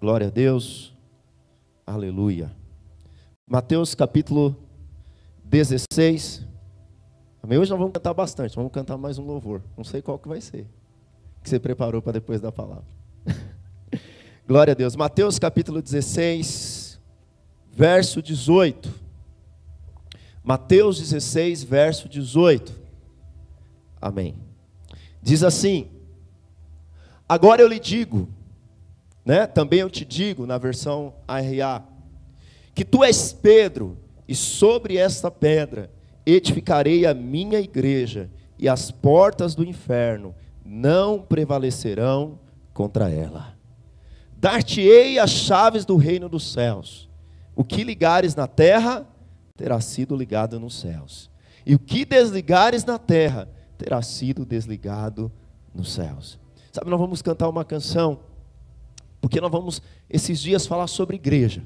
Glória a Deus. Aleluia. Mateus capítulo 16. Amém? Hoje nós vamos cantar bastante, vamos cantar mais um louvor. Não sei qual que vai ser. Que você preparou para depois da palavra. Glória a Deus. Mateus capítulo 16, verso 18. Mateus 16, verso 18. Amém. Diz assim: Agora eu lhe digo, né? Também eu te digo na versão ARA, que tu és Pedro, e sobre esta pedra edificarei a minha igreja, e as portas do inferno não prevalecerão contra ela. Dar-te-ei as chaves do reino dos céus. O que ligares na terra, terá sido ligado nos céus. E o que desligares na terra, terá sido desligado nos céus. Sabe, nós vamos cantar uma canção, porque nós vamos, esses dias, falar sobre igreja.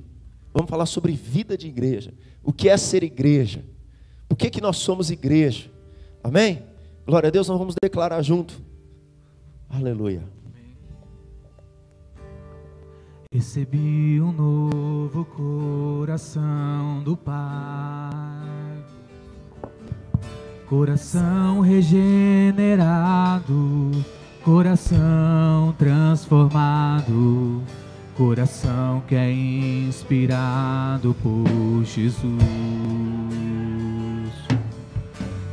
Vamos falar sobre vida de igreja. O que é ser igreja? Por que, que nós somos igreja? Amém? Glória a Deus, nós vamos declarar junto. Aleluia. Recebi um novo coração do Pai, coração regenerado, coração transformado coração que é inspirado por Jesus.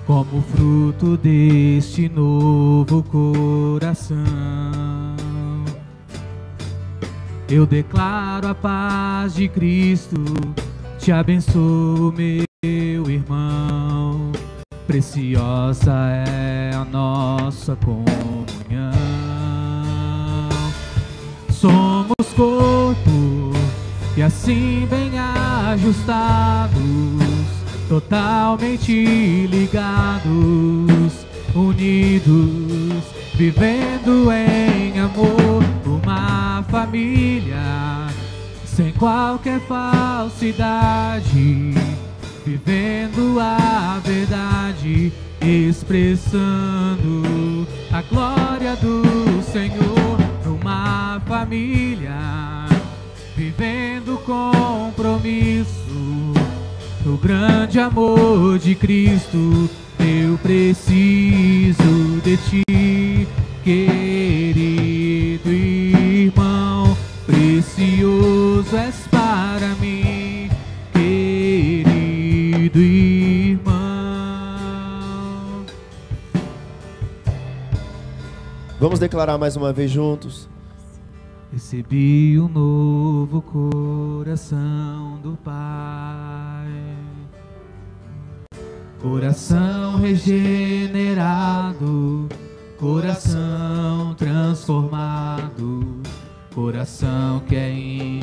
Como fruto deste novo coração, eu declaro a paz de Cristo, te abençoo, meu irmão. Preciosa é a nossa comunhão. E assim bem ajustados, totalmente ligados, unidos, vivendo em amor, uma família sem qualquer falsidade, vivendo a verdade, expressando a glória do Senhor numa família, vivendo compromisso no grande amor de Cristo. Eu preciso de ti, querido irmão, precioso és para mim, querido irmão. Vamos declarar mais uma vez juntos. Recebi um novo coração do Pai, coração regenerado, coração transformado, coração que é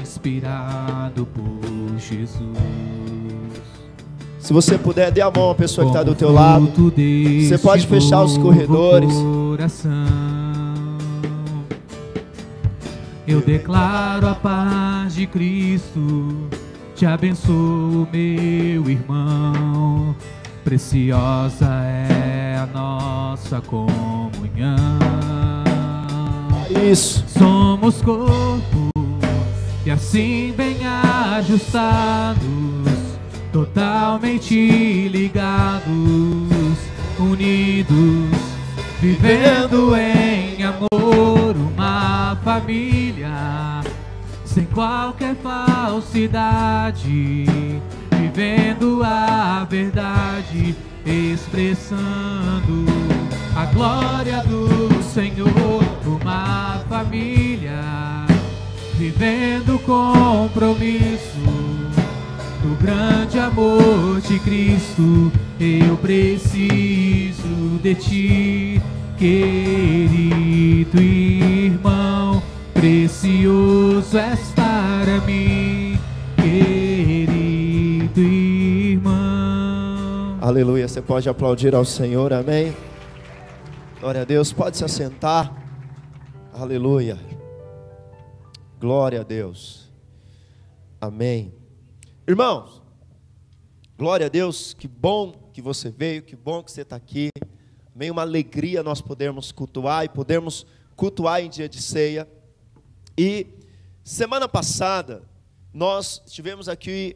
inspirado por Jesus. Se você puder, dê a mão à pessoa que está do teu lado. Você pode fechar os corredores. Coração. Eu declaro a paz de Cristo, te abençoo, meu irmão. Preciosa é a nossa comunhão. Isso. Somos corpo e assim bem ajustados, totalmente ligados, unidos, vivendo em amor família sem qualquer falsidade, vivendo a verdade, expressando a glória do Senhor, uma família vivendo compromisso do grande amor de Cristo. Eu preciso de ti, querido irmão, precioso és para mim, querido irmão. Aleluia. Você pode aplaudir ao Senhor, amém? Glória a Deus. Pode se assentar. Aleluia. Glória a Deus. Amém. Irmãos, glória a Deus. Que bom que você veio, que bom que você está aqui. Amém. Uma alegria nós podermos cultuar e podermos cultuar em dia de ceia. E Semana passada, nós tivemos aqui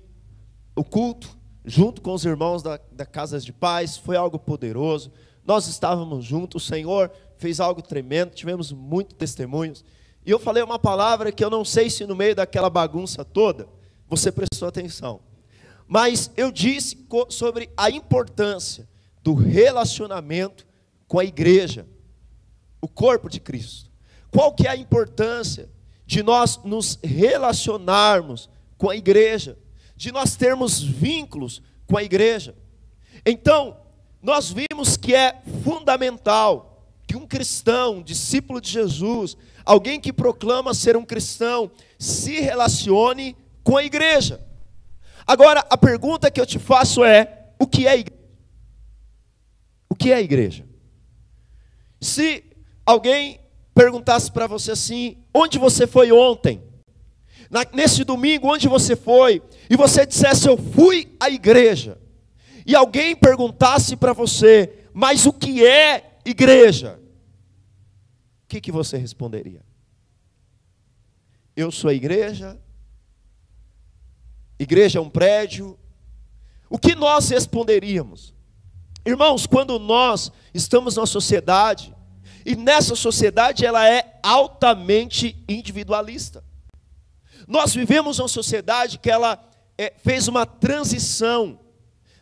o culto, junto com os irmãos da, da Casas de Paz, foi algo poderoso. Nós estávamos juntos, o Senhor fez algo tremendo, tivemos muitos testemunhos. E eu falei uma palavra que eu não sei se no meio daquela bagunça toda você prestou atenção. Mas eu disse sobre a importância do relacionamento com a igreja, o corpo de Cristo. Qual que é a importância de nós nos relacionarmos com a igreja, de nós termos vínculos com a igreja? Então, nós vimos que é fundamental que um cristão, um discípulo de Jesus, alguém que proclama ser um cristão, se relacione com a igreja. Agora, a pergunta que eu te faço é: o que é igreja? O que é igreja? Se alguém perguntasse para você assim: onde você foi ontem? Na, nesse domingo, onde você foi? E você dissesse: eu fui à igreja. E alguém perguntasse para você: mas o que é igreja? O que, que você responderia? Eu sou a igreja, igreja é um prédio. O que nós responderíamos? Irmãos, quando nós estamos na sociedade, e nessa sociedade ela é altamente individualista. Nós vivemos uma sociedade que ela é, fez uma transição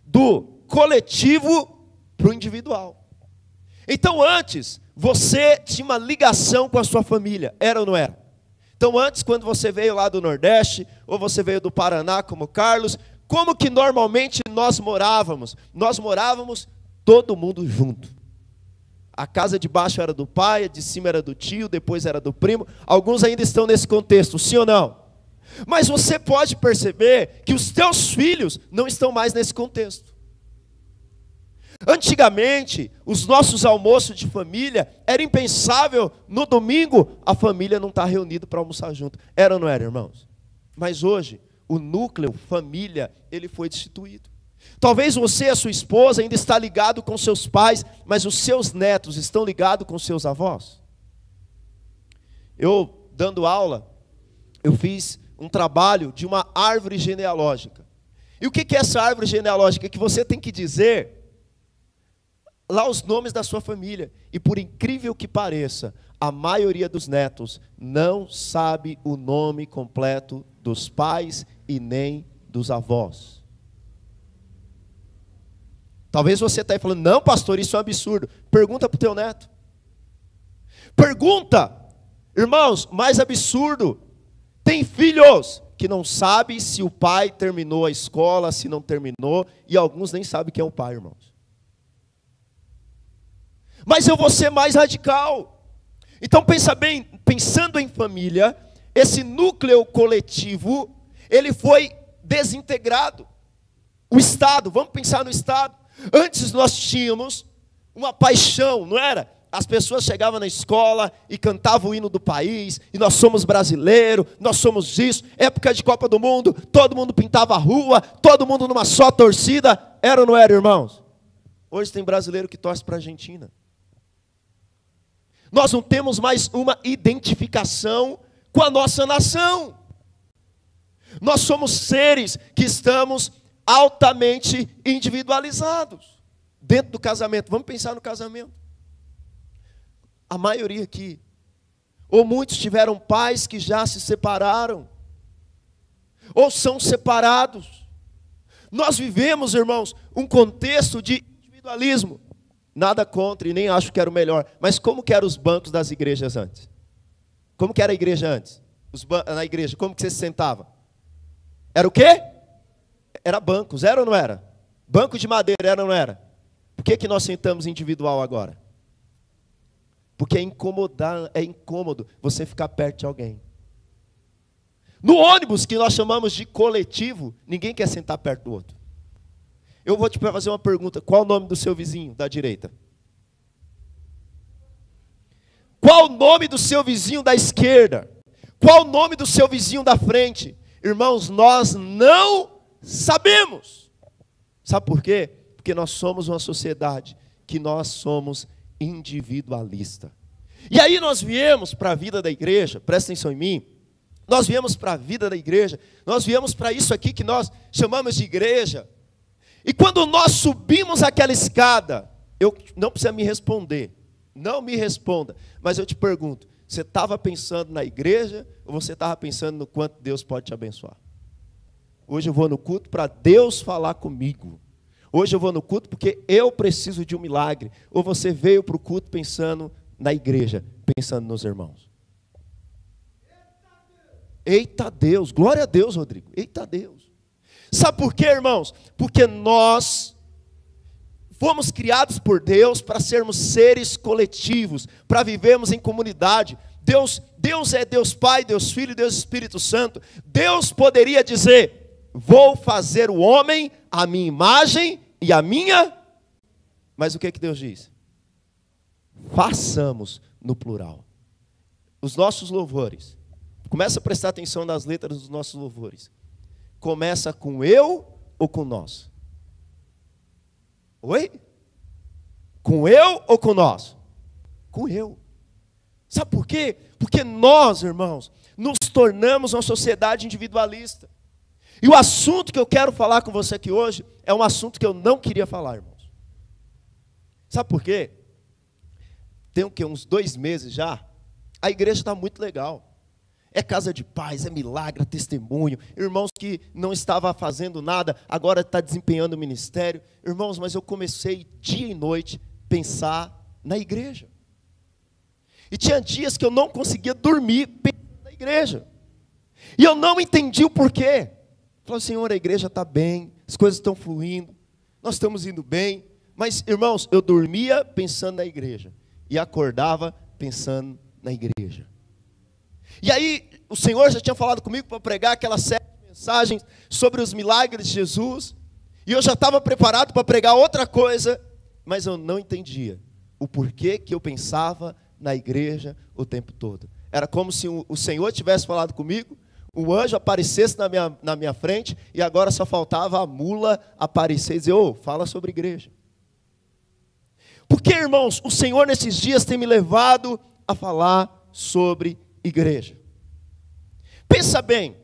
do coletivo para o individual. Então antes, você tinha uma ligação com a sua família, era ou não era? Então antes, quando você veio lá do Nordeste, ou você veio do Paraná como Carlos, como que normalmente nós morávamos? Nós morávamos todo mundo junto. A casa de baixo era do pai, a de cima era do tio, depois era do primo. Alguns ainda estão nesse contexto, sim ou não? Mas você pode perceber que os teus filhos não estão mais nesse contexto. Antigamente, os nossos almoços de família era impensável no domingo a família não estar tá reunida para almoçar junto. Era ou não era, irmãos? Mas hoje, o núcleo família, ele foi destituído. Talvez você a sua esposa ainda está ligado com seus pais, mas os seus netos estão ligados com seus avós. Eu dando aula, eu fiz um trabalho de uma árvore genealógica. E o que é essa árvore genealógica? Que você tem que dizer lá os nomes da sua família. E por incrível que pareça, a maioria dos netos não sabe o nome completo dos pais e nem dos avós. Talvez você está aí falando, não, pastor, isso é um absurdo. Pergunta para o teu neto. Pergunta, irmãos, mais absurdo. Tem filhos que não sabem se o pai terminou a escola, se não terminou, e alguns nem sabem quem é o pai, irmãos. Mas eu vou ser mais radical. Então pensa bem, pensando em família, esse núcleo coletivo, ele foi desintegrado. O Estado, vamos pensar no Estado. Antes nós tínhamos uma paixão, não era? As pessoas chegavam na escola e cantavam o hino do país, e nós somos brasileiros, nós somos isso. Época de Copa do Mundo, todo mundo pintava a rua, todo mundo numa só torcida. Era ou não era, irmãos? Hoje tem brasileiro que torce para a Argentina. Nós não temos mais uma identificação com a nossa nação. Nós somos seres que estamos altamente individualizados dentro do casamento. Vamos pensar no casamento. A maioria aqui, ou muitos tiveram pais que já se separaram, ou são separados. Nós vivemos, irmãos, um contexto de individualismo. Nada contra e nem acho que era o melhor. Mas como que eram os bancos das igrejas antes? Como que era a igreja antes? na igreja, como que você se sentava? Era o quê? Era bancos, era ou não era? Banco de madeira, era ou não era? Por que, que nós sentamos individual agora? Porque é incomodar, é incômodo você ficar perto de alguém. No ônibus, que nós chamamos de coletivo, ninguém quer sentar perto do outro. Eu vou te fazer uma pergunta: qual o nome do seu vizinho da direita? Qual o nome do seu vizinho da esquerda? Qual o nome do seu vizinho da frente? Irmãos, nós não Sabemos. Sabe por quê? Porque nós somos uma sociedade que nós somos individualista. E aí nós viemos para a vida da igreja, presta atenção em mim, Nós viemos para a vida da igreja, nós viemos para isso aqui que nós chamamos de igreja. E quando nós subimos aquela escada, eu não precisa me responder, não me responda, mas eu te pergunto: você estava pensando na igreja ou você estava pensando no quanto Deus pode te abençoar? Hoje eu vou no culto para Deus falar comigo. Hoje eu vou no culto porque eu preciso de um milagre. Ou você veio para o culto pensando na igreja, pensando nos irmãos. Eita Deus, glória a Deus, Rodrigo. Eita Deus. Sabe por quê, irmãos? Porque nós fomos criados por Deus para sermos seres coletivos, para vivermos em comunidade. Deus, Deus é Deus Pai, Deus Filho, Deus Espírito Santo. Deus poderia dizer: "Vou fazer o homem a minha imagem e a minha". Mas o que é que Deus diz? Façamos no plural. Os nossos louvores Começa a prestar atenção nas letras dos nossos louvores. Começa com eu ou com nós? Oi? Com eu ou com nós? Com eu. Sabe por quê? Porque nós, irmãos, nos tornamos uma sociedade individualista. E o assunto que eu quero falar com você aqui hoje é um assunto que eu não queria falar, irmãos. Sabe por quê? Tem o quê? Uns dois meses já. A igreja está muito legal. É casa de paz, é milagre, é testemunho. Irmãos que não estava fazendo nada, agora está desempenhando o ministério. Irmãos, mas eu comecei dia e noite pensar na igreja. E tinha dias que eu não conseguia dormir pensando na igreja. E eu não entendi o porquê. Falei, Senhor, a igreja está bem, as coisas estão fluindo, nós estamos indo bem. Mas, irmãos, eu dormia pensando na igreja e acordava pensando na igreja. E aí, o Senhor já tinha falado comigo para pregar aquela série de mensagens sobre os milagres de Jesus. E eu já estava preparado para pregar outra coisa, mas eu não entendia o porquê que eu pensava na igreja o tempo todo. Era como se o Senhor tivesse falado comigo, o anjo aparecesse na minha, na minha frente e agora só faltava a mula aparecer e dizer: Ô, oh, fala sobre igreja. Porque, irmãos, o Senhor nesses dias tem me levado a falar sobre igreja. Pensa bem,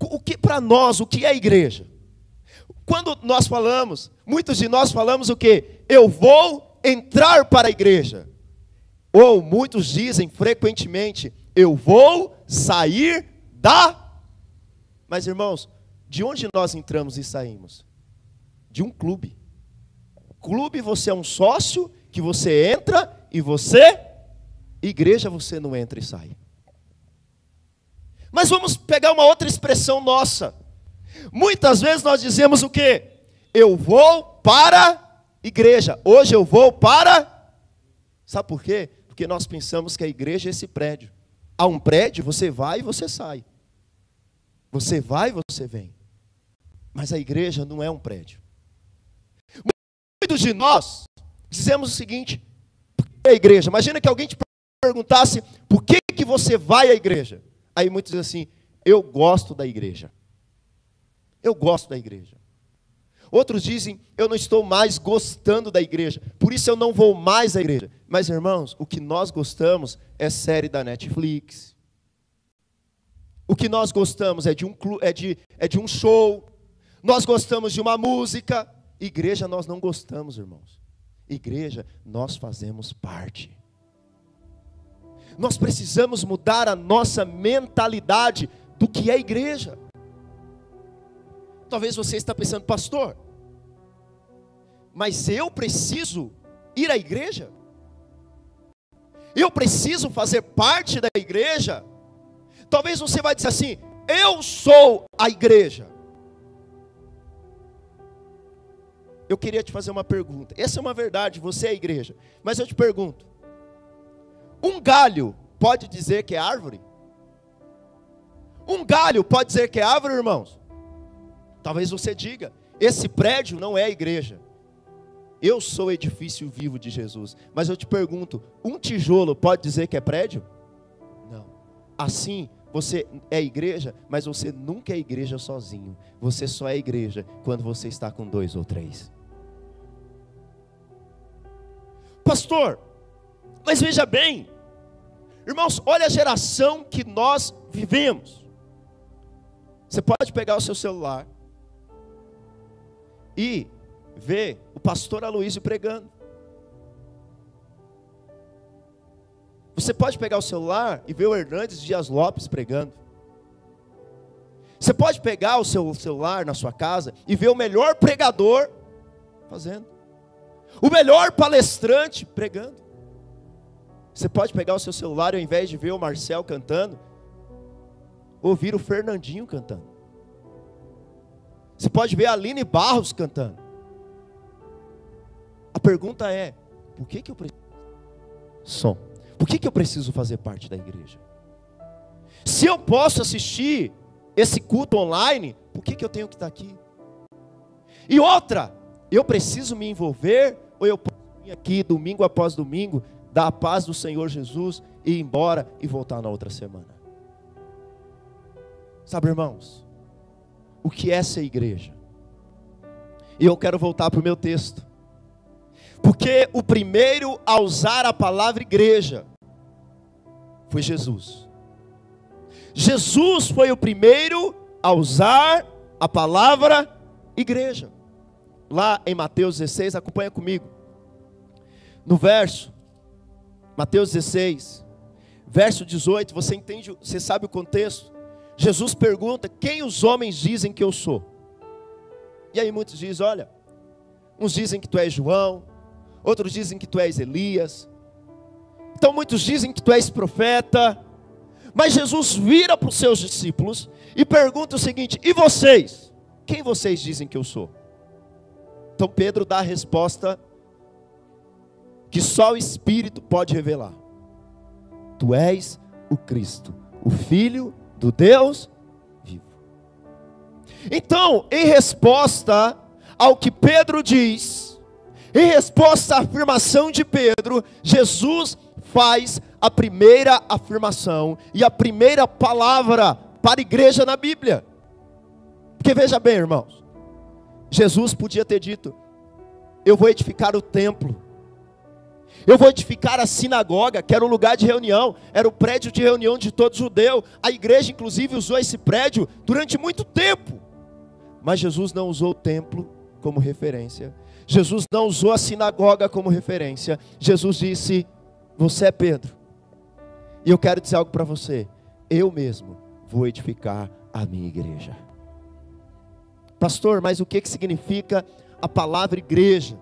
o que para nós, o que é igreja? Quando nós falamos, muitos de nós falamos o que? Eu vou entrar para a igreja. Ou muitos dizem frequentemente, eu vou sair da. Mas irmãos, de onde nós entramos e saímos? De um clube. Clube você é um sócio que você entra e você Igreja você não entra e sai. Mas vamos pegar uma outra expressão nossa. Muitas vezes nós dizemos o quê? Eu vou para igreja. Hoje eu vou para. Sabe por quê? Porque nós pensamos que a igreja é esse prédio. Há um prédio, você vai e você sai. Você vai e você vem. Mas a igreja não é um prédio. Muitos de nós dizemos o seguinte: a igreja, imagina que alguém te perguntasse por que, que você vai à igreja, aí muitos dizem assim: eu gosto da igreja. Eu gosto da igreja. Outros dizem: eu não estou mais gostando da igreja, por isso eu não vou mais à igreja. Mas irmãos, o que nós gostamos é série da Netflix. O que nós gostamos é de um, é de, é de um show. Nós gostamos de uma música. Igreja nós não gostamos, irmãos. Igreja nós fazemos parte nós precisamos mudar a nossa mentalidade do que é igreja. Talvez você está pensando, pastor, mas eu preciso ir à igreja? Eu preciso fazer parte da igreja? Talvez você vai dizer assim: eu sou a igreja. Eu queria te fazer uma pergunta. Essa é uma verdade, você é a igreja. Mas eu te pergunto: um galho pode dizer que é árvore? Um galho pode dizer que é árvore, irmãos? Talvez você diga: esse prédio não é a igreja. Eu sou o edifício vivo de Jesus. Mas eu te pergunto: um tijolo pode dizer que é prédio? Não. Assim, você é igreja, mas você nunca é igreja sozinho. Você só é igreja quando você está com dois ou três. Pastor, mas veja bem, Irmãos, olha a geração que nós vivemos. Você pode pegar o seu celular e ver o pastor Aloysio pregando. Você pode pegar o celular e ver o Hernandes Dias Lopes pregando. Você pode pegar o seu celular na sua casa e ver o melhor pregador fazendo. O melhor palestrante pregando. Você pode pegar o seu celular e ao invés de ver o Marcel cantando, ouvir o Fernandinho cantando. Você pode ver a Aline Barros cantando. A pergunta é: por que, que eu preciso? Som. Por que, que eu preciso fazer parte da igreja? Se eu posso assistir esse culto online, por que, que eu tenho que estar aqui? E outra, eu preciso me envolver ou eu posso vir aqui domingo após domingo, dar a paz do Senhor Jesus e ir embora e voltar na outra semana? Sabe, irmãos, o que é ser igreja? E eu quero voltar para o meu texto. Porque o primeiro a usar a palavra igreja foi Jesus. Jesus foi o primeiro a usar a palavra igreja. Lá em Mateus 16, acompanha comigo. No verso, Mateus 16, verso 18, você entende, você sabe o contexto? Jesus pergunta: Quem os homens dizem que eu sou? E aí muitos dizem: Olha, uns dizem que tu és João, outros dizem que tu és Elias. Então muitos dizem que tu és profeta. Mas Jesus vira para os seus discípulos e pergunta o seguinte: E vocês? Quem vocês dizem que eu sou? Então Pedro dá a resposta que só o Espírito pode revelar. Tu és o Cristo, o Filho do Deus vivo. Então, em resposta ao que Pedro diz, em resposta à afirmação de Pedro, Jesus faz a primeira afirmação e a primeira palavra para a igreja na Bíblia. Porque veja bem, irmãos, Jesus podia ter dito: Eu vou edificar o templo eu vou edificar a sinagoga, que era um lugar de reunião, era o prédio de reunião de todo judeu. A igreja, inclusive, usou esse prédio durante muito tempo. Mas Jesus não usou o templo como referência. Jesus não usou a sinagoga como referência. Jesus disse: Você é Pedro. E eu quero dizer algo para você. Eu mesmo vou edificar a minha igreja. Pastor, mas o que, que significa a palavra igreja?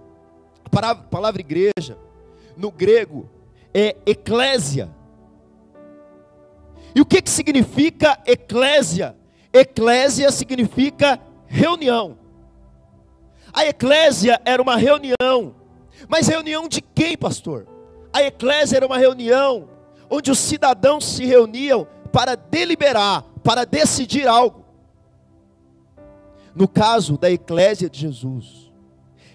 A palavra igreja no grego é eclésia. E o que, que significa eclésia? Eclésia significa reunião. A eclésia era uma reunião, mas reunião de quem, pastor? A eclésia era uma reunião onde os cidadãos se reuniam para deliberar, para decidir algo. No caso da eclésia de Jesus,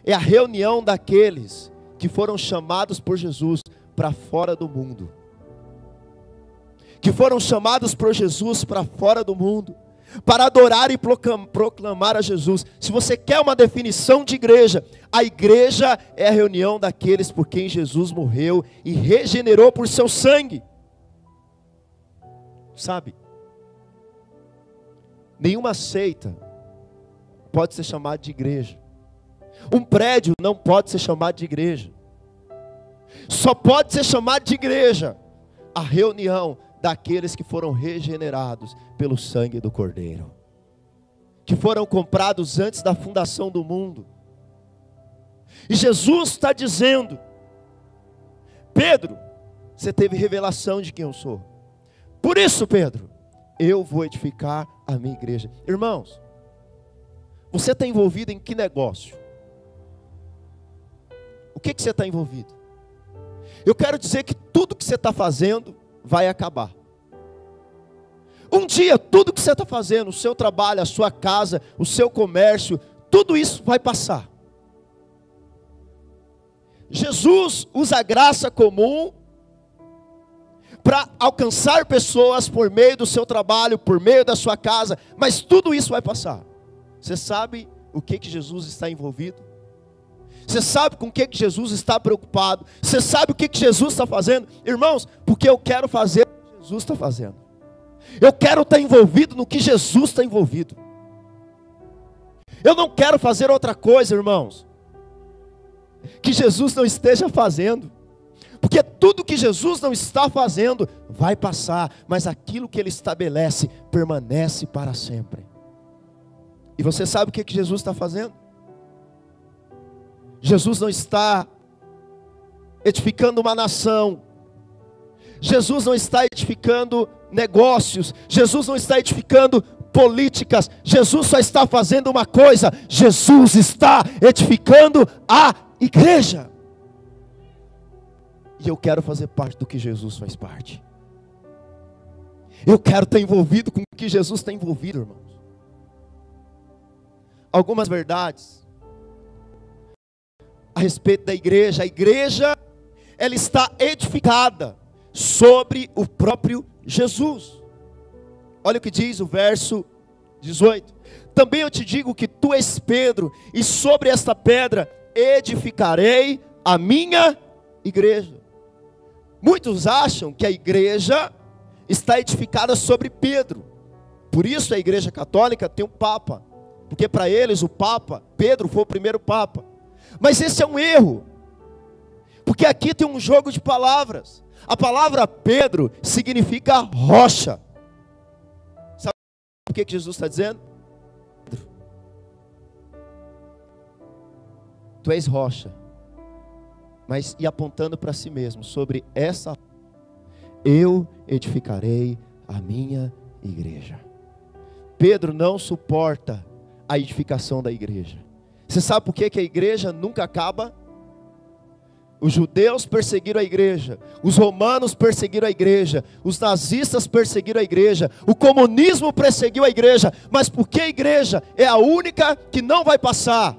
é a reunião daqueles que foram chamados por Jesus para fora do mundo. Que foram chamados por Jesus para fora do mundo, para adorar e proclamar a Jesus. Se você quer uma definição de igreja, a igreja é a reunião daqueles por quem Jesus morreu e regenerou por seu sangue. Sabe? Nenhuma seita pode ser chamada de igreja. Um prédio não pode ser chamado de igreja. Só pode ser chamado de igreja a reunião daqueles que foram regenerados pelo sangue do Cordeiro, que foram comprados antes da fundação do mundo. E Jesus está dizendo: Pedro, você teve revelação de quem eu sou. Por isso, Pedro, eu vou edificar a minha igreja. Irmãos, você está envolvido em que negócio? O que, que você está envolvido? Eu quero dizer que tudo que você está fazendo vai acabar. Um dia, tudo que você está fazendo, o seu trabalho, a sua casa, o seu comércio, tudo isso vai passar. Jesus usa a graça comum para alcançar pessoas por meio do seu trabalho, por meio da sua casa, mas tudo isso vai passar. Você sabe o que, que Jesus está envolvido? Você sabe com o que, Jesus está preocupado? Você sabe o que, que Jesus está fazendo? Irmãos, porque eu quero fazer o que Jesus está fazendo. Eu quero estar envolvido no que Jesus está envolvido. Eu não quero fazer outra coisa, irmãos, que Jesus não esteja fazendo. Porque tudo que Jesus não está fazendo vai passar, mas aquilo que ele estabelece permanece para sempre. E você sabe o que, que Jesus está fazendo? Jesus não está edificando uma nação. Jesus não está edificando negócios. Jesus não está edificando políticas. Jesus só está fazendo uma coisa: Jesus está edificando a igreja. E eu quero fazer parte do que Jesus faz parte. Eu quero estar envolvido com o que Jesus está envolvido, irmãos. Algumas verdades respeito da igreja. A igreja, ela está edificada sobre o próprio Jesus. Olha o que diz o verso 18: Também eu te digo que tu és Pedro, e sobre esta pedra edificarei a minha igreja. Muitos acham que a igreja está edificada sobre Pedro. Por isso a igreja católica tem um papa, porque para eles o papa, Pedro foi o primeiro papa. Mas esse é um erro. Porque aqui tem um jogo de palavras. A palavra Pedro significa rocha. Sabe o que Jesus está dizendo? Tu és rocha. Mas e apontando para si mesmo, sobre essa eu edificarei a minha igreja. Pedro não suporta a edificação da igreja. Você sabe por que, que a igreja nunca acaba? Os judeus perseguiram a igreja, os romanos perseguiram a igreja, os nazistas perseguiram a igreja, o comunismo perseguiu a igreja, mas porque a igreja é a única que não vai passar?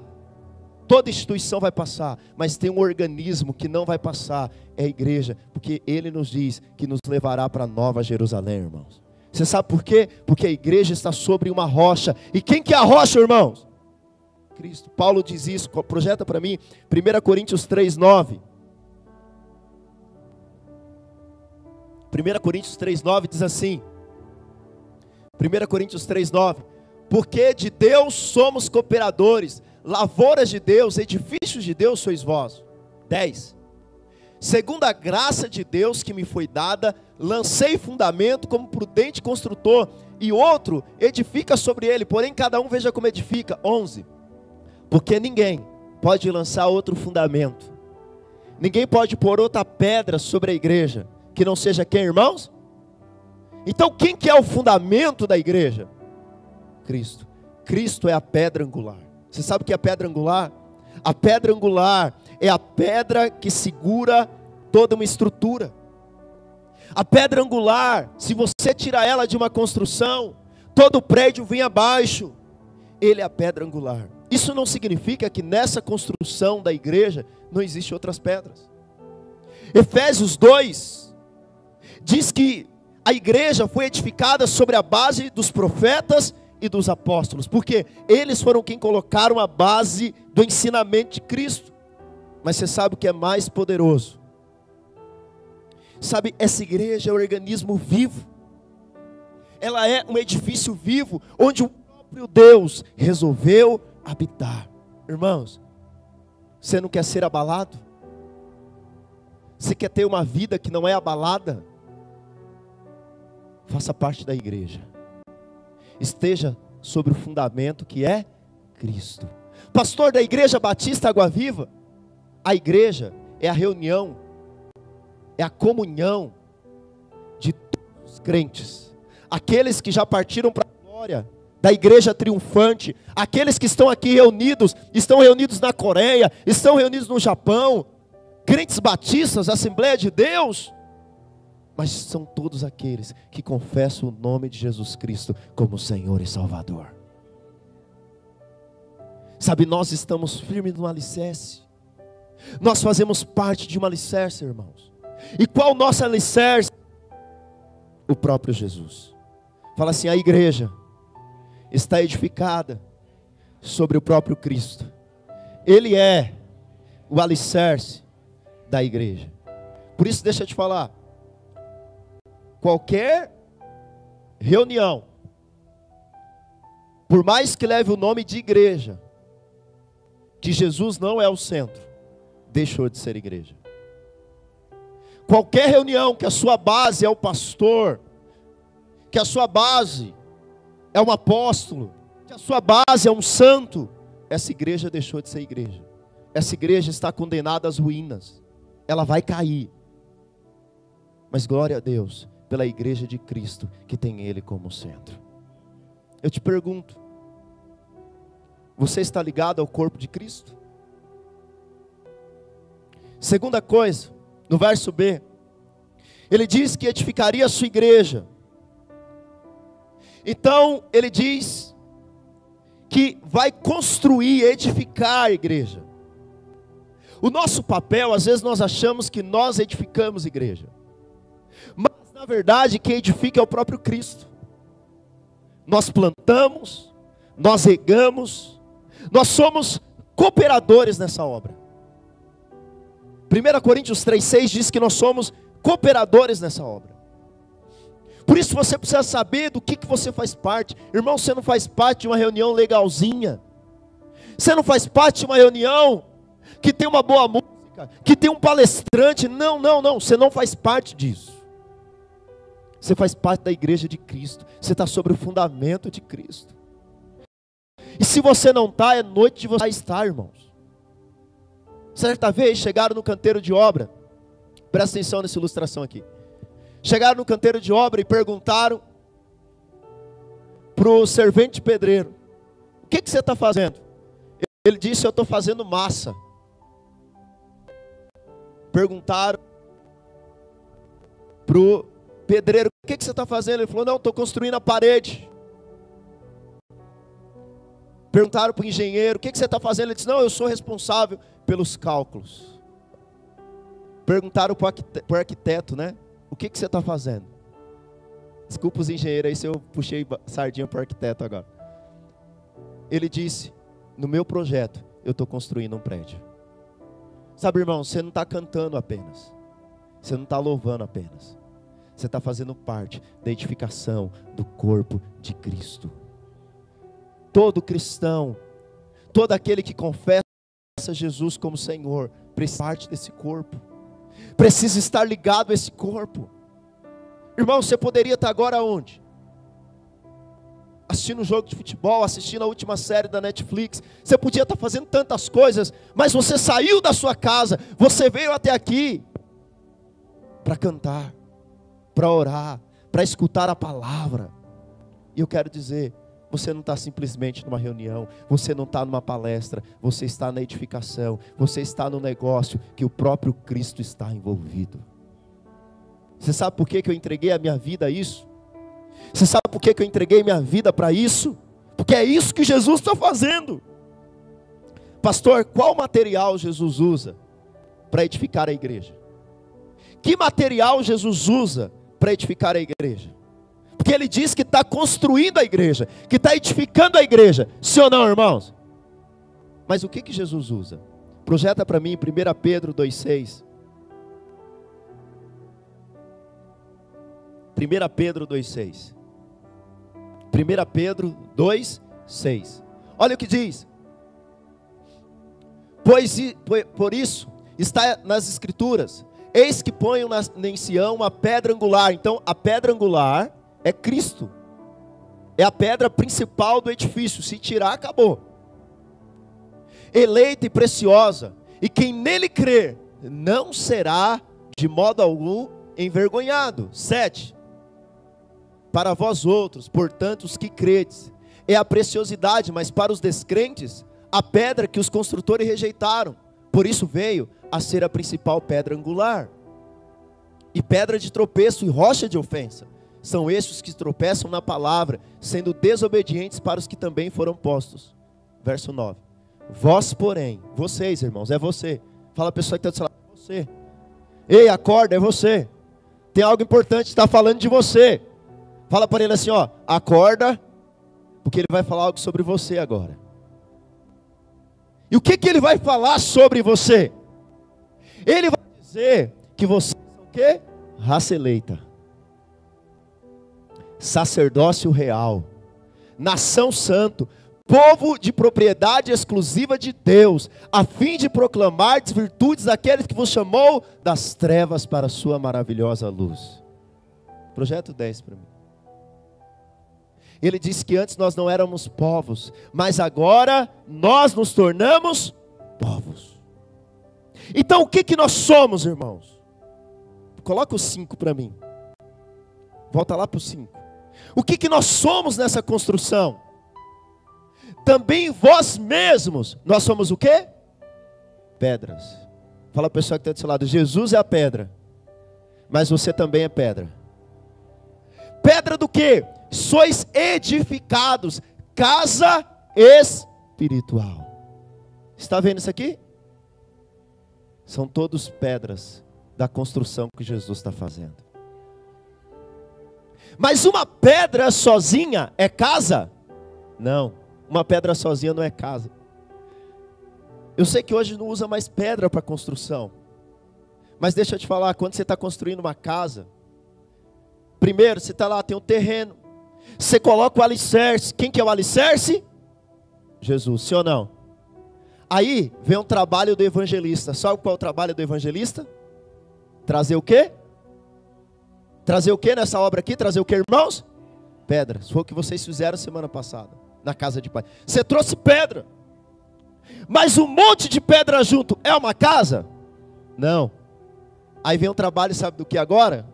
Toda instituição vai passar, mas tem um organismo que não vai passar, é a igreja, porque ele nos diz que nos levará para Nova Jerusalém, irmãos. Você sabe por quê? Porque a igreja está sobre uma rocha, e quem que é a rocha, irmãos? Cristo. Paulo diz isso, projeta para mim, 1 Coríntios 3, 9. 1 Coríntios 3, 9 diz assim: 1 Coríntios 3, 9: Porque de Deus somos cooperadores, lavouras de Deus, edifícios de Deus sois vós. 10. Segundo a graça de Deus que me foi dada, lancei fundamento como prudente construtor, e outro edifica sobre ele, porém cada um veja como edifica. 11. Porque ninguém pode lançar outro fundamento. Ninguém pode pôr outra pedra sobre a igreja que não seja quem, irmãos? Então, quem que é o fundamento da igreja? Cristo. Cristo é a pedra angular. Você sabe o que é a pedra angular? A pedra angular é a pedra que segura toda uma estrutura. A pedra angular, se você tirar ela de uma construção, todo o prédio vem abaixo. Ele é a pedra angular. Isso não significa que nessa construção da igreja não existe outras pedras. Efésios 2 diz que a igreja foi edificada sobre a base dos profetas e dos apóstolos, porque eles foram quem colocaram a base do ensinamento de Cristo. Mas você sabe o que é mais poderoso? Sabe, essa igreja é um organismo vivo. Ela é um edifício vivo onde o próprio Deus resolveu habitar. Irmãos, você não quer ser abalado? Você quer ter uma vida que não é abalada? Faça parte da igreja. Esteja sobre o fundamento que é Cristo. Pastor da Igreja Batista Água Viva, a igreja é a reunião, é a comunhão de todos os crentes, aqueles que já partiram para a glória, da igreja triunfante. Aqueles que estão aqui reunidos, estão reunidos na Coreia, estão reunidos no Japão, crentes batistas, Assembleia de Deus, mas são todos aqueles que confessam o nome de Jesus Cristo como Senhor e Salvador. Sabe, nós estamos firmes no alicerce. Nós fazemos parte de um alicerce, irmãos. E qual o nosso alicerce? O próprio Jesus. Fala assim: a igreja está edificada sobre o próprio Cristo. Ele é o alicerce da igreja. Por isso, deixa eu te falar. Qualquer reunião, por mais que leve o nome de igreja, que Jesus não é o centro, deixou de ser igreja. Qualquer reunião que a sua base é o pastor, que a sua base é um apóstolo, que a sua base é um santo, essa igreja deixou de ser igreja. Essa igreja está condenada às ruínas. Ela vai cair. Mas glória a Deus pela igreja de Cristo que tem Ele como centro. Eu te pergunto: você está ligado ao corpo de Cristo? Segunda coisa, no verso B, ele diz que edificaria a sua igreja. Então, ele diz que vai construir, edificar a igreja. O nosso papel, às vezes nós achamos que nós edificamos igreja. Mas na verdade, quem edifica é o próprio Cristo. Nós plantamos, nós regamos, nós somos cooperadores nessa obra. 1 Coríntios 3,6 diz que nós somos cooperadores nessa obra. Por isso você precisa saber do que, que você faz parte. Irmão, você não faz parte de uma reunião legalzinha. Você não faz parte de uma reunião que tem uma boa música, que tem um palestrante. Não, não, não. Você não faz parte disso. Você faz parte da igreja de Cristo. Você está sobre o fundamento de Cristo. E se você não está, é noite de você estar, irmãos. Certa vez chegaram no canteiro de obra, presta atenção nessa ilustração aqui. Chegaram no canteiro de obra e perguntaram para o servente pedreiro: O que, que você está fazendo? Ele disse: Eu estou fazendo massa. Perguntaram para o pedreiro: O que, que você está fazendo? Ele falou: Não, estou construindo a parede. Perguntaram para o engenheiro: O que, que você está fazendo? Ele disse: Não, eu sou responsável pelos cálculos. Perguntaram para o arquiteto, né? O que, que você está fazendo? Desculpa os engenheiros aí se eu puxei sardinha para o arquiteto agora. Ele disse: No meu projeto, eu estou construindo um prédio. Sabe, irmão, você não está cantando apenas. Você não está louvando apenas. Você está fazendo parte da edificação do corpo de Cristo. Todo cristão, todo aquele que confessa Jesus como Senhor, precisa parte desse corpo, precisa estar ligado a esse corpo. Irmão, você poderia estar agora onde? Assistindo um jogo de futebol, assistindo a última série da Netflix. Você podia estar fazendo tantas coisas, mas você saiu da sua casa, você veio até aqui para cantar, para orar, para escutar a palavra. E eu quero dizer, você não está simplesmente numa reunião, você não está numa palestra, você está na edificação, você está no negócio que o próprio Cristo está envolvido. Você sabe por que, que eu entreguei a minha vida a isso? Você sabe por que, que eu entreguei minha vida para isso? Porque é isso que Jesus está fazendo. Pastor, qual material Jesus usa para edificar a igreja? Que material Jesus usa para edificar a igreja? Porque ele diz que está construindo a igreja, que está edificando a igreja. Sim ou não, irmãos? Mas o que, que Jesus usa? Projeta para mim 1 Pedro 2,6. 1 Pedro 2,6. 1 Pedro 2,6. Olha o que diz. Pois por isso está nas escrituras: Eis que ponho na, em Sião uma pedra angular. Então, a pedra angular é Cristo. É a pedra principal do edifício. Se tirar, acabou. Eleita e preciosa, e quem nele crer não será de modo algum envergonhado. 7. Para vós outros, portanto, os que credes, é a preciosidade, mas para os descrentes, a pedra que os construtores rejeitaram. Por isso veio a ser a principal pedra angular, e pedra de tropeço e rocha de ofensa são estes que tropeçam na palavra, sendo desobedientes para os que também foram postos. Verso 9. Vós, porém, vocês, irmãos, é você. Fala a pessoa que está do seu lado, é você. Ei, acorda, é você. Tem algo importante, está falando de você. Fala para ele assim, ó, acorda, porque ele vai falar algo sobre você agora. E o que, que ele vai falar sobre você? Ele vai dizer que vocês são o quê? Raça eleita. Sacerdócio real. Nação santo povo de propriedade exclusiva de Deus, a fim de proclamar as virtudes daquele que vos chamou das trevas para a sua maravilhosa luz. Projeto 10 para mim. Ele disse que antes nós não éramos povos, mas agora nós nos tornamos povos. Então o que, que nós somos, irmãos? Coloca o 5 para mim. Volta lá para o 5. O que, que nós somos nessa construção? também vós mesmos, nós somos o quê? Pedras. Fala a pessoa que está do seu lado, Jesus é a pedra, mas você também é pedra. Pedra do que? Sois edificados, casa espiritual. Está vendo isso aqui? São todos pedras da construção que Jesus está fazendo. Mas uma pedra sozinha é casa? Não. Uma pedra sozinha não é casa. Eu sei que hoje não usa mais pedra para construção. Mas deixa eu te falar, quando você está construindo uma casa, primeiro você está lá, tem um terreno. Você coloca o alicerce. Quem que é o alicerce? Jesus, sim ou não? Aí vem um trabalho do evangelista. Sabe qual é o trabalho do evangelista? Trazer o quê? Trazer o quê nessa obra aqui? Trazer o quê, irmãos? Pedras. Foi o que vocês fizeram semana passada na casa de pai. Você trouxe pedra. Mas um monte de pedra junto é uma casa? Não. Aí vem o trabalho, sabe do que agora?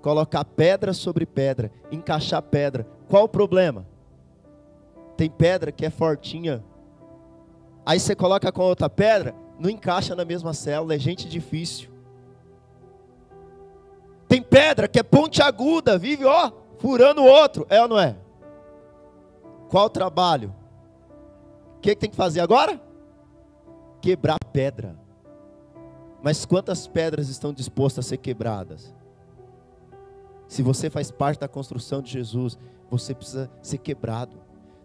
Colocar pedra sobre pedra, encaixar pedra. Qual o problema? Tem pedra que é fortinha. Aí você coloca com outra pedra, não encaixa na mesma célula, é gente difícil. Tem pedra que é ponte aguda, vive ó, furando o outro, é ou não é? Qual o trabalho? O que, que tem que fazer agora? Quebrar pedra. Mas quantas pedras estão dispostas a ser quebradas? Se você faz parte da construção de Jesus, você precisa ser quebrado.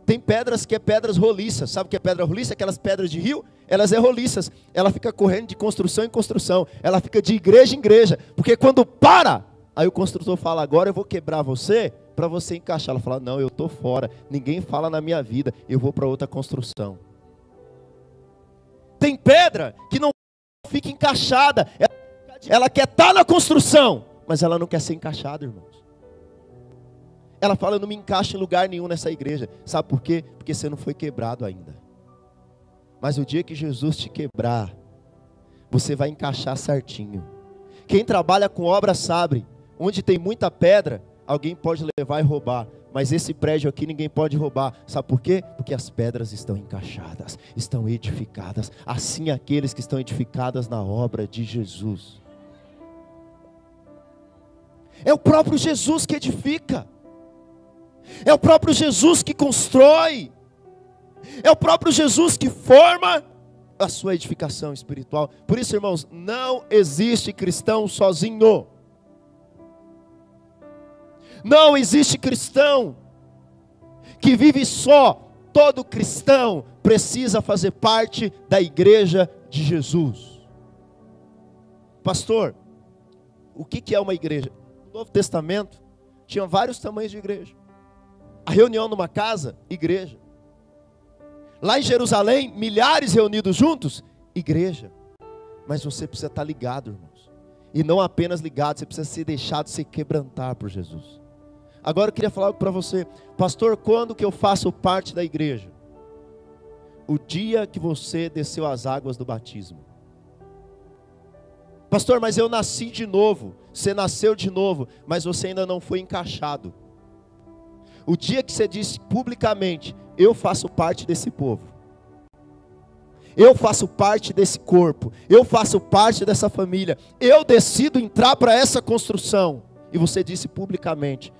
Tem pedras que é pedras roliças. Sabe o que é pedra roliça? Aquelas pedras de rio, elas é roliças. Ela fica correndo de construção em construção. Ela fica de igreja em igreja. Porque quando para, aí o construtor fala: agora eu vou quebrar você para você encaixar. Ela fala: Não, eu estou fora, ninguém fala na minha vida, eu vou para outra construção. Tem pedra que não fica encaixada, ela, quer estar tá na construção, mas ela não quer ser encaixada, irmãos. Ela fala: Eu não me encaixo em lugar nenhum nessa igreja. Sabe por quê? Porque você não foi quebrado ainda. Mas o dia que Jesus te quebrar, você vai encaixar certinho. Quem trabalha com obra sabe, onde tem muita pedra, alguém pode levar e roubar, mas esse prédio aqui ninguém pode roubar. Sabe por quê? Porque as pedras estão encaixadas, estão edificadas. Assim aqueles que estão edificadas na obra de Jesus. É o próprio Jesus que edifica. É o próprio Jesus que constrói. É o próprio Jesus que forma a sua edificação espiritual. Por isso, irmãos, não existe cristão sozinho. Não existe cristão que vive só. Todo cristão precisa fazer parte da igreja de Jesus. Pastor, o que é uma igreja? No Novo Testamento tinha vários tamanhos de igreja. A reunião numa casa, igreja. Lá em Jerusalém, milhares reunidos juntos, igreja. Mas você precisa estar ligado, irmãos. E não apenas ligado, você precisa ser deixado se quebrantar por Jesus. Agora eu queria falar algo para você, pastor, quando que eu faço parte da igreja? O dia que você desceu as águas do batismo. Pastor, mas eu nasci de novo. Você nasceu de novo, mas você ainda não foi encaixado. O dia que você disse publicamente: Eu faço parte desse povo. Eu faço parte desse corpo. Eu faço parte dessa família. Eu decido entrar para essa construção. E você disse publicamente: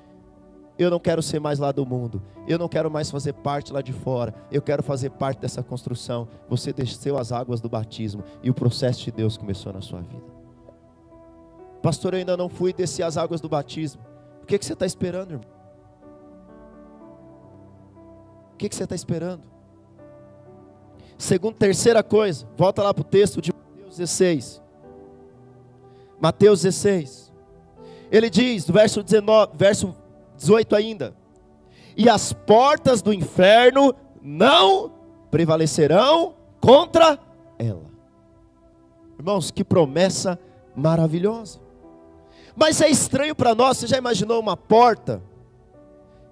eu não quero ser mais lá do mundo. Eu não quero mais fazer parte lá de fora. Eu quero fazer parte dessa construção. Você desceu as águas do batismo e o processo de Deus começou na sua vida. Pastor, eu ainda não fui descer as águas do batismo. O que, que você está esperando, irmão? O que, que você está esperando? Segundo, terceira coisa, volta lá para o texto de Mateus Mateus 16. Mateus 16. Ele diz, verso 19, verso 18 ainda: E as portas do inferno não prevalecerão contra ela. Irmãos, que promessa maravilhosa. Mas é estranho para nós, você já imaginou uma porta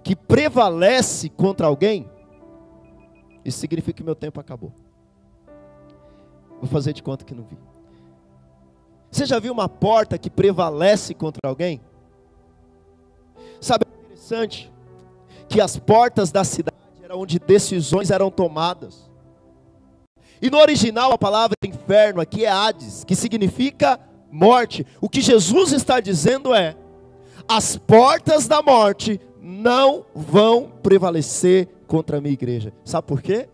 que prevalece contra alguém? Isso significa que meu tempo acabou. Vou fazer de conta que não vi. Você já viu uma porta que prevalece contra alguém? Sabe, é interessante que as portas da cidade eram onde decisões eram tomadas. E no original a palavra inferno aqui é Hades, que significa morte. O que Jesus está dizendo é: as portas da morte não vão prevalecer contra a minha igreja. Sabe por quê?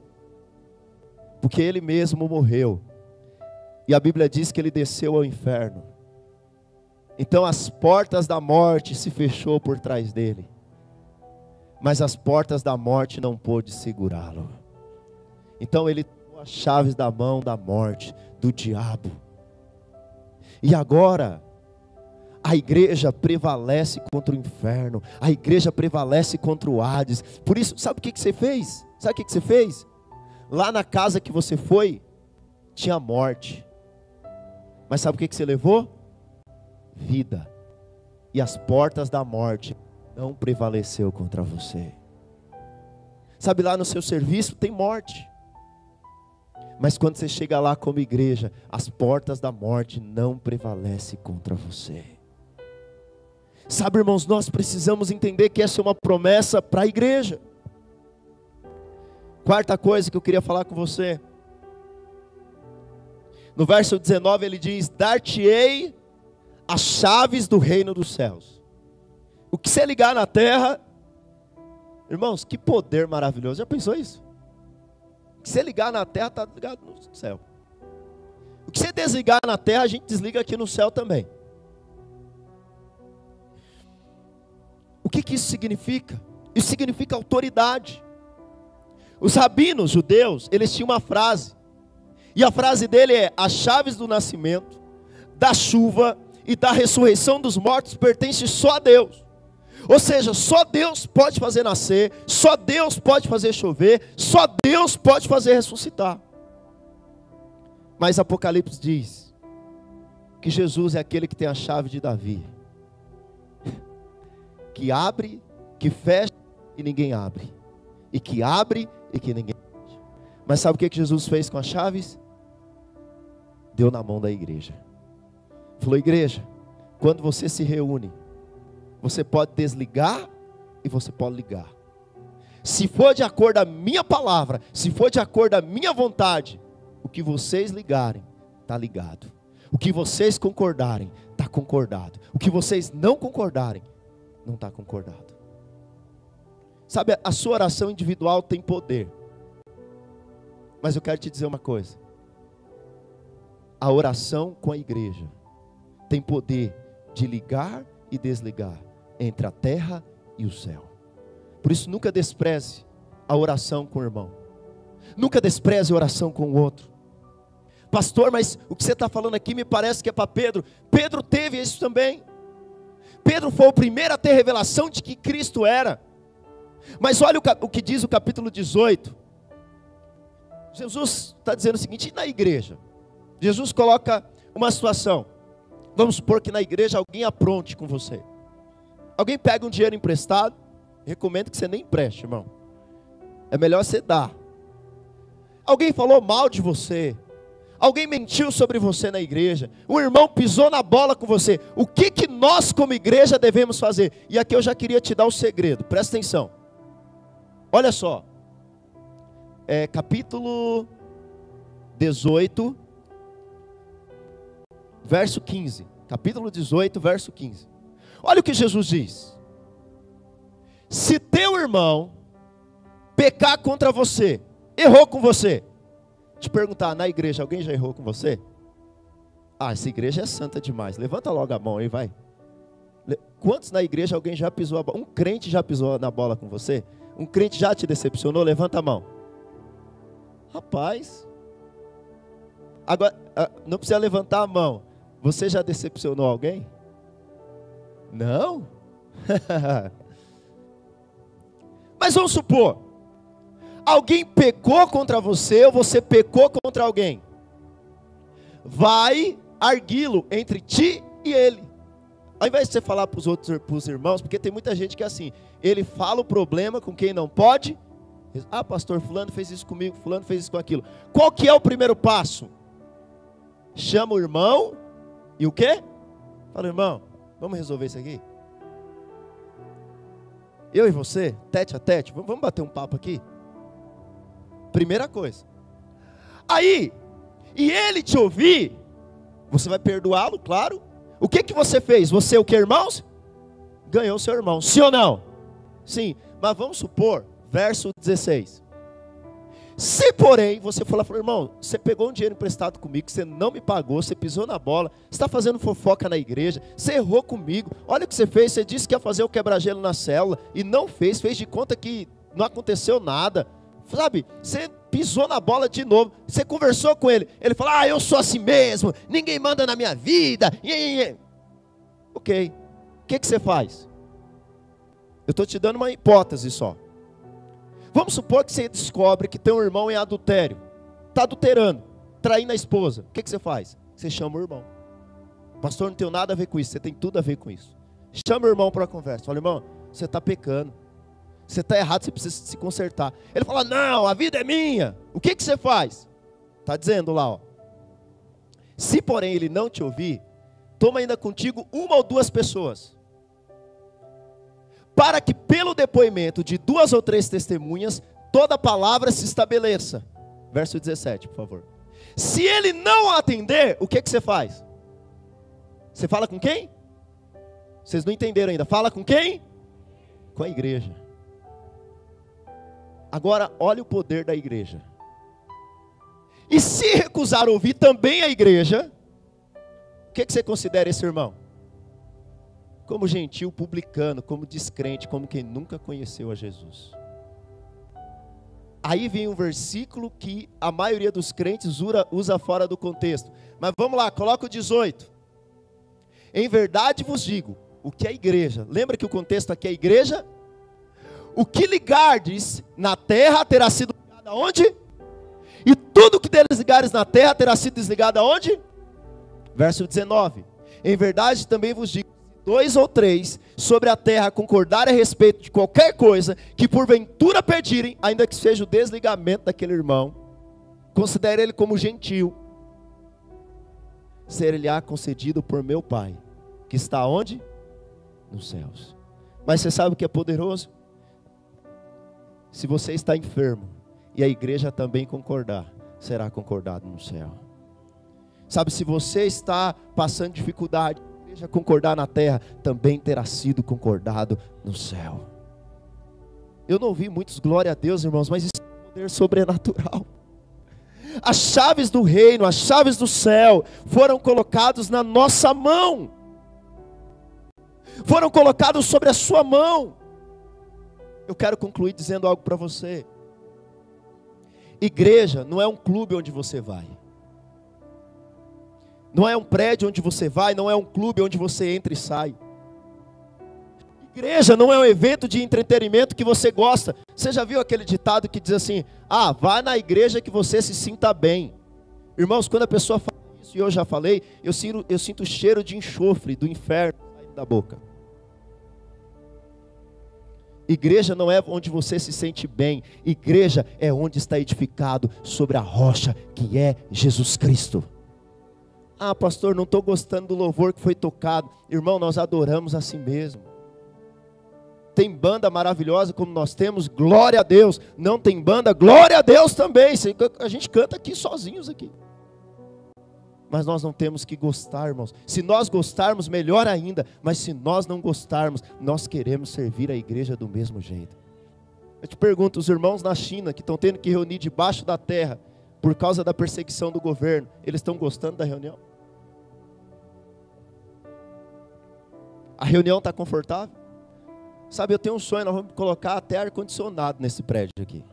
Porque ele mesmo morreu e a Bíblia diz que ele desceu ao inferno. Então as portas da morte se fechou por trás dele. Mas as portas da morte não pôde segurá-lo. Então ele tomou as chaves da mão da morte, do diabo. E agora a igreja prevalece contra o inferno, a igreja prevalece contra o Hades. Por isso, sabe o que, você fez? Sabe o que, que você fez? Lá na casa que você foi, tinha morte. Mas sabe o que, que você levou? Vida. E as portas da morte não prevaleceu contra você. Sabe lá no seu serviço tem morte. Mas quando você chega lá como igreja, as portas da morte não prevalecem contra você. Sabe, irmãos, nós precisamos entender que essa é uma promessa para a igreja. Quarta coisa que eu queria falar com você. No verso 19 ele diz: Dar-te-ei as chaves do reino dos céus. O que você ligar na terra, irmãos, que poder maravilhoso. Já pensou isso? O que você ligar na terra está ligado no céu. O que você desligar na terra, a gente desliga aqui no céu também. O que, que isso significa? Isso significa autoridade. Os rabinos judeus, eles tinham uma frase e a frase dele é: As chaves do nascimento, da chuva e da ressurreição dos mortos pertencem só a Deus. Ou seja, só Deus pode fazer nascer, só Deus pode fazer chover, só Deus pode fazer ressuscitar. Mas Apocalipse diz que Jesus é aquele que tem a chave de Davi, que abre, que fecha e ninguém abre, e que abre e que ninguém fecha. Mas sabe o que Jesus fez com as chaves? deu na mão da igreja. Falou, igreja, quando você se reúne, você pode desligar e você pode ligar. Se for de acordo a minha palavra, se for de acordo a minha vontade, o que vocês ligarem, está ligado. O que vocês concordarem, está concordado. O que vocês não concordarem, não está concordado. Sabe, a sua oração individual tem poder. Mas eu quero te dizer uma coisa a oração com a igreja tem poder de ligar e desligar entre a terra e o céu. Por isso, nunca despreze a oração com o irmão. Nunca despreze a oração com o outro. Pastor, mas o que você está falando aqui me parece que é para Pedro. Pedro teve isso também. Pedro foi o primeiro a ter revelação de que Cristo era. Mas olha o que diz o capítulo 18. Jesus está dizendo o seguinte: e na igreja? Jesus coloca uma situação. Vamos supor que na igreja alguém apronte com você. Alguém pega um dinheiro emprestado, recomendo que você nem empreste, irmão. É melhor você dar. Alguém falou mal de você. Alguém mentiu sobre você na igreja. Um irmão pisou na bola com você. O que, que nós, como igreja, devemos fazer? E aqui eu já queria te dar o um segredo. Presta atenção. Olha só. É, capítulo 18, verso 15. Capítulo 18, verso 15. Olha o que Jesus diz: Se teu irmão pecar contra você, errou com você, te perguntar na igreja, alguém já errou com você? Ah, essa igreja é santa demais. Levanta logo a mão aí, vai. Quantos na igreja alguém já pisou a bola? Um crente já pisou na bola com você? Um crente já te decepcionou? Levanta a mão. Rapaz, Agora, ah, não precisa levantar a mão. Você já decepcionou alguém? Não? Mas vamos supor, alguém pecou contra você ou você pecou contra alguém. Vai arguí-lo entre ti e ele. Ao invés de você falar para os outros para os irmãos, porque tem muita gente que é assim, ele fala o problema com quem não pode. Ah, pastor, fulano fez isso comigo, fulano fez isso com aquilo. Qual que é o primeiro passo? Chama o irmão e o quê? Fala, irmão, vamos resolver isso aqui? Eu e você, tete a tete, vamos bater um papo aqui? Primeira coisa. Aí, e ele te ouvir, você vai perdoá-lo, claro. O que que você fez? Você o que, irmãos? Ganhou seu irmão. Sim ou não? Sim. Mas vamos supor, verso 16. Se, porém, você falar, irmão, você pegou um dinheiro emprestado comigo, você não me pagou, você pisou na bola, você está fazendo fofoca na igreja, você errou comigo, olha o que você fez, você disse que ia fazer o quebra-gelo na célula e não fez, fez de conta que não aconteceu nada, sabe? Você pisou na bola de novo, você conversou com ele, ele falou, ah, eu sou assim mesmo, ninguém manda na minha vida, ok, o que, que você faz? Eu estou te dando uma hipótese só. Vamos supor que você descobre que teu irmão é adultério, está adulterando, traindo a esposa. O que, que você faz? Você chama o irmão. Pastor, não tem nada a ver com isso, você tem tudo a ver com isso. Chama o irmão para a conversa. Fala, irmão, você está pecando. Você está errado, você precisa se consertar. Ele fala, não, a vida é minha. O que, que você faz? Está dizendo lá, ó. Se porém ele não te ouvir, toma ainda contigo uma ou duas pessoas para que pelo depoimento de duas ou três testemunhas, toda palavra se estabeleça. Verso 17, por favor. Se ele não atender, o que, que você faz? Você fala com quem? Vocês não entenderam ainda. Fala com quem? Com a igreja. Agora, olha o poder da igreja. E se recusar ouvir também a igreja, o que, que você considera esse irmão? como gentil publicano, como descrente, como quem nunca conheceu a Jesus. Aí vem um versículo que a maioria dos crentes usa fora do contexto. Mas vamos lá, coloca o 18. Em verdade vos digo, o que é igreja? Lembra que o contexto aqui é igreja? O que ligardes na terra terá sido ligado aonde? E tudo que desligares na terra terá sido desligado aonde? Verso 19. Em verdade também vos digo, dois ou três sobre a terra concordarem a respeito de qualquer coisa que porventura pedirem, ainda que seja o desligamento daquele irmão, considere ele como gentil, ser-lhe-á concedido por meu Pai, que está onde? Nos céus. Mas você sabe o que é poderoso? Se você está enfermo e a igreja também concordar, será concordado no céu. Sabe, se você está passando dificuldade, igreja concordar na terra, também terá sido concordado no céu. Eu não ouvi muitos glória a Deus, irmãos, mas isso é poder sobrenatural. As chaves do reino, as chaves do céu foram colocadas na nossa mão. Foram colocados sobre a sua mão. Eu quero concluir dizendo algo para você. Igreja não é um clube onde você vai. Não é um prédio onde você vai, não é um clube onde você entra e sai. Igreja não é um evento de entretenimento que você gosta. Você já viu aquele ditado que diz assim: ah, vá na igreja que você se sinta bem. Irmãos, quando a pessoa fala isso, e eu já falei, eu sinto, eu sinto o cheiro de enxofre do inferno da boca. Igreja não é onde você se sente bem, igreja é onde está edificado sobre a rocha que é Jesus Cristo. Ah, pastor, não estou gostando do louvor que foi tocado. Irmão, nós adoramos a si mesmo. Tem banda maravilhosa como nós temos, glória a Deus. Não tem banda, glória a Deus também. A gente canta aqui sozinhos aqui. Mas nós não temos que gostar, irmãos. Se nós gostarmos, melhor ainda. Mas se nós não gostarmos, nós queremos servir a igreja do mesmo jeito. Eu te pergunto, os irmãos na China que estão tendo que reunir debaixo da terra por causa da perseguição do governo, eles estão gostando da reunião? A reunião está confortável? Sabe, eu tenho um sonho, nós vamos colocar até ar-condicionado nesse prédio aqui.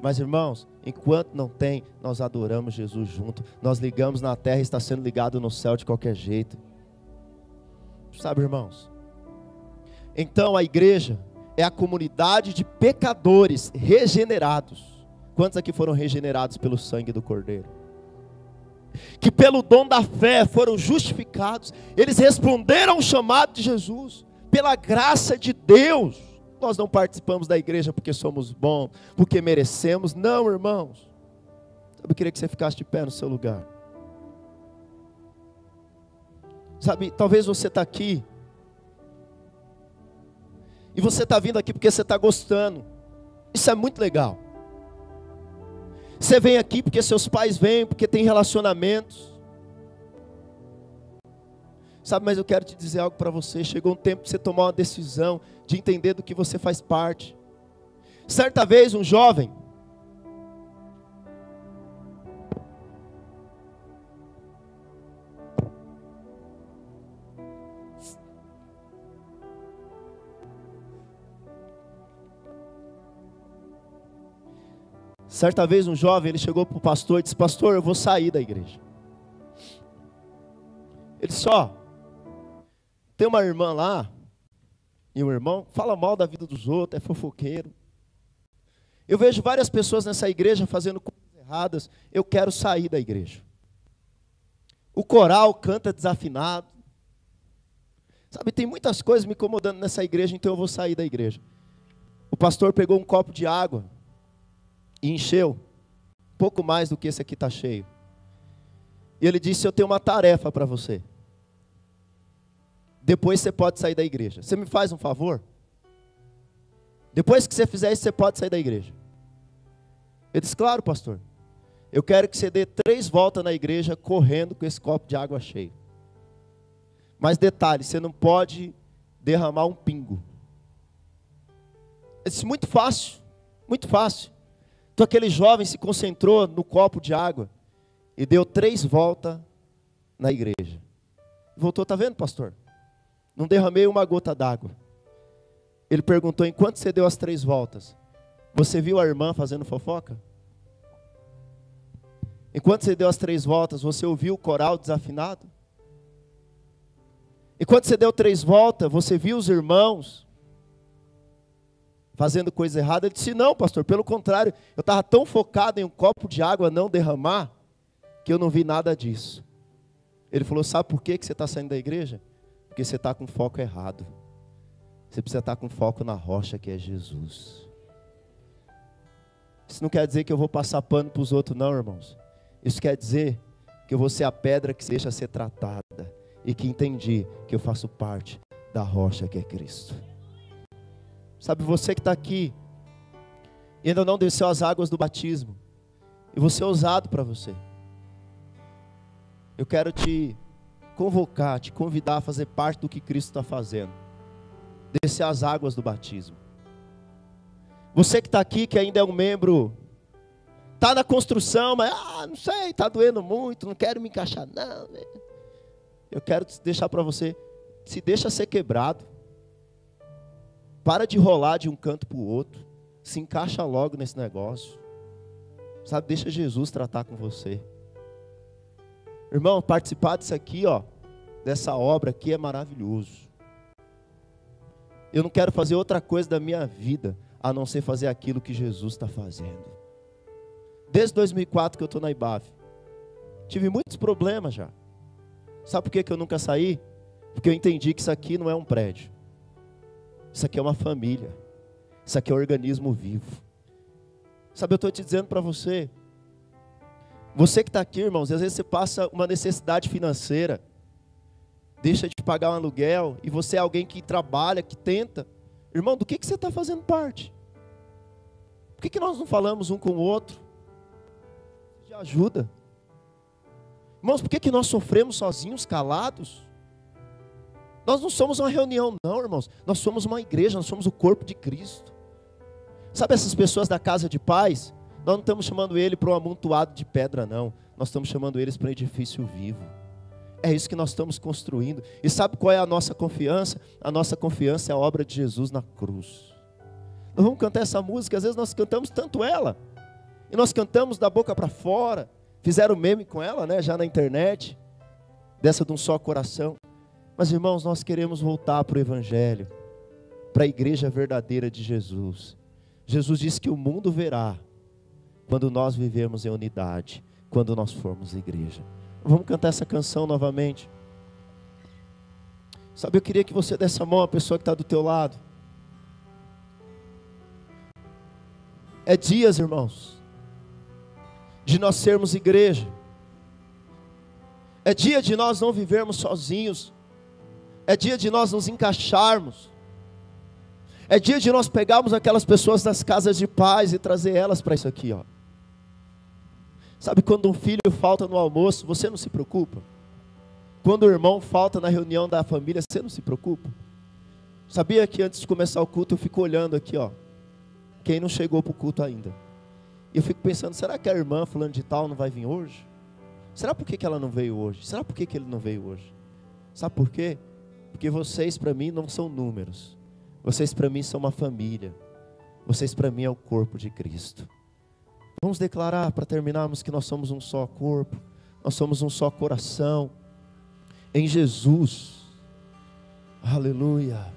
Mas irmãos, enquanto não tem, nós adoramos Jesus junto. Nós ligamos na terra e está sendo ligado no céu de qualquer jeito. Sabe, irmãos? Então a igreja é a comunidade de pecadores regenerados. Quantos aqui foram regenerados pelo sangue do Cordeiro? Que pelo dom da fé foram justificados, eles responderam ao chamado de Jesus, pela graça de Deus. Nós não participamos da igreja porque somos bons, porque merecemos, não, irmãos. Eu queria que você ficasse de pé no seu lugar. Sabe, talvez você está aqui e você está vindo aqui porque você está gostando. Isso é muito legal. Você vem aqui porque seus pais vêm, porque tem relacionamentos. Sabe, mas eu quero te dizer algo para você. Chegou um tempo de você tomar uma decisão, de entender do que você faz parte. Certa vez, um jovem, Certa vez um jovem, ele chegou para o pastor e disse: Pastor, eu vou sair da igreja. Ele só tem uma irmã lá e um irmão fala mal da vida dos outros, é fofoqueiro. Eu vejo várias pessoas nessa igreja fazendo coisas erradas. Eu quero sair da igreja. O coral canta desafinado. Sabe, tem muitas coisas me incomodando nessa igreja, então eu vou sair da igreja. O pastor pegou um copo de água e encheu pouco mais do que esse aqui está cheio. E ele disse: Eu tenho uma tarefa para você. Depois você pode sair da igreja. Você me faz um favor? Depois que você fizer isso, você pode sair da igreja. Ele disse: Claro, pastor. Eu quero que você dê três voltas na igreja correndo com esse copo de água cheio. Mas detalhe: você não pode derramar um pingo. Ele disse: Muito fácil, muito fácil. Então aquele jovem se concentrou no copo de água e deu três voltas na igreja. Voltou, tá vendo, pastor? Não derramei uma gota d'água. Ele perguntou: enquanto você deu as três voltas, você viu a irmã fazendo fofoca? Enquanto você deu as três voltas, você ouviu o coral desafinado? Enquanto você deu três voltas, você viu os irmãos fazendo coisa errada. Ele disse: Não, pastor, pelo contrário, eu estava tão focado em um copo de água não derramar, que eu não vi nada disso. Ele falou: Sabe por que você está saindo da igreja? Porque você está com foco errado. Você precisa estar tá com foco na rocha que é Jesus. Isso não quer dizer que eu vou passar pano para os outros, não, irmãos. Isso quer dizer que eu vou ser a pedra que deixa ser tratada e que entendi que eu faço parte da rocha que é Cristo. Sabe, você que está aqui e ainda não desceu as águas do batismo, e você é ousado para você. Eu quero te convocar, te convidar a fazer parte do que Cristo está fazendo. Descer as águas do batismo. Você que está aqui, que ainda é um membro, está na construção, mas ah, não sei, está doendo muito, não quero me encaixar, não. Né? Eu quero deixar para você, se deixa ser quebrado. Para de rolar de um canto para o outro. Se encaixa logo nesse negócio. Sabe, deixa Jesus tratar com você. Irmão, participar disso aqui, ó, dessa obra aqui é maravilhoso. Eu não quero fazer outra coisa da minha vida a não ser fazer aquilo que Jesus está fazendo. Desde 2004 que eu estou na IBAV, tive muitos problemas já. Sabe por que, que eu nunca saí? Porque eu entendi que isso aqui não é um prédio. Isso aqui é uma família. Isso aqui é um organismo vivo. Sabe, eu estou te dizendo para você. Você que está aqui, irmãos, às vezes você passa uma necessidade financeira, deixa de pagar um aluguel, e você é alguém que trabalha, que tenta. Irmão, do que, que você está fazendo parte? Por que, que nós não falamos um com o outro? De ajuda. Irmãos, por que, que nós sofremos sozinhos, calados? Nós não somos uma reunião, não, irmãos. Nós somos uma igreja, nós somos o corpo de Cristo. Sabe essas pessoas da casa de paz? Nós não estamos chamando ele para um amontoado de pedra, não. Nós estamos chamando eles para um edifício vivo. É isso que nós estamos construindo. E sabe qual é a nossa confiança? A nossa confiança é a obra de Jesus na cruz. Nós vamos cantar essa música, às vezes nós cantamos tanto ela, E nós cantamos da boca para fora. Fizeram meme com ela, né, já na internet, dessa de um só coração. Mas irmãos, nós queremos voltar para o evangelho, para a igreja verdadeira de Jesus. Jesus disse que o mundo verá quando nós vivemos em unidade, quando nós formos igreja. Vamos cantar essa canção novamente. Sabe, eu queria que você desse a mão à pessoa que está do teu lado. É dias, irmãos, de nós sermos igreja. É dia de nós não vivermos sozinhos. É dia de nós nos encaixarmos. É dia de nós pegarmos aquelas pessoas das casas de paz e trazer elas para isso aqui, ó. Sabe quando um filho falta no almoço, você não se preocupa? Quando o irmão falta na reunião da família, você não se preocupa? Sabia que antes de começar o culto eu fico olhando aqui, ó, quem não chegou para o culto ainda. E eu fico pensando, será que a irmã fulano de tal não vai vir hoje? Será por que, que ela não veio hoje? Será por que, que ele não veio hoje? Sabe por quê? Porque vocês para mim não são números. Vocês para mim são uma família. Vocês para mim é o corpo de Cristo. Vamos declarar para terminarmos que nós somos um só corpo, nós somos um só coração em Jesus. Aleluia.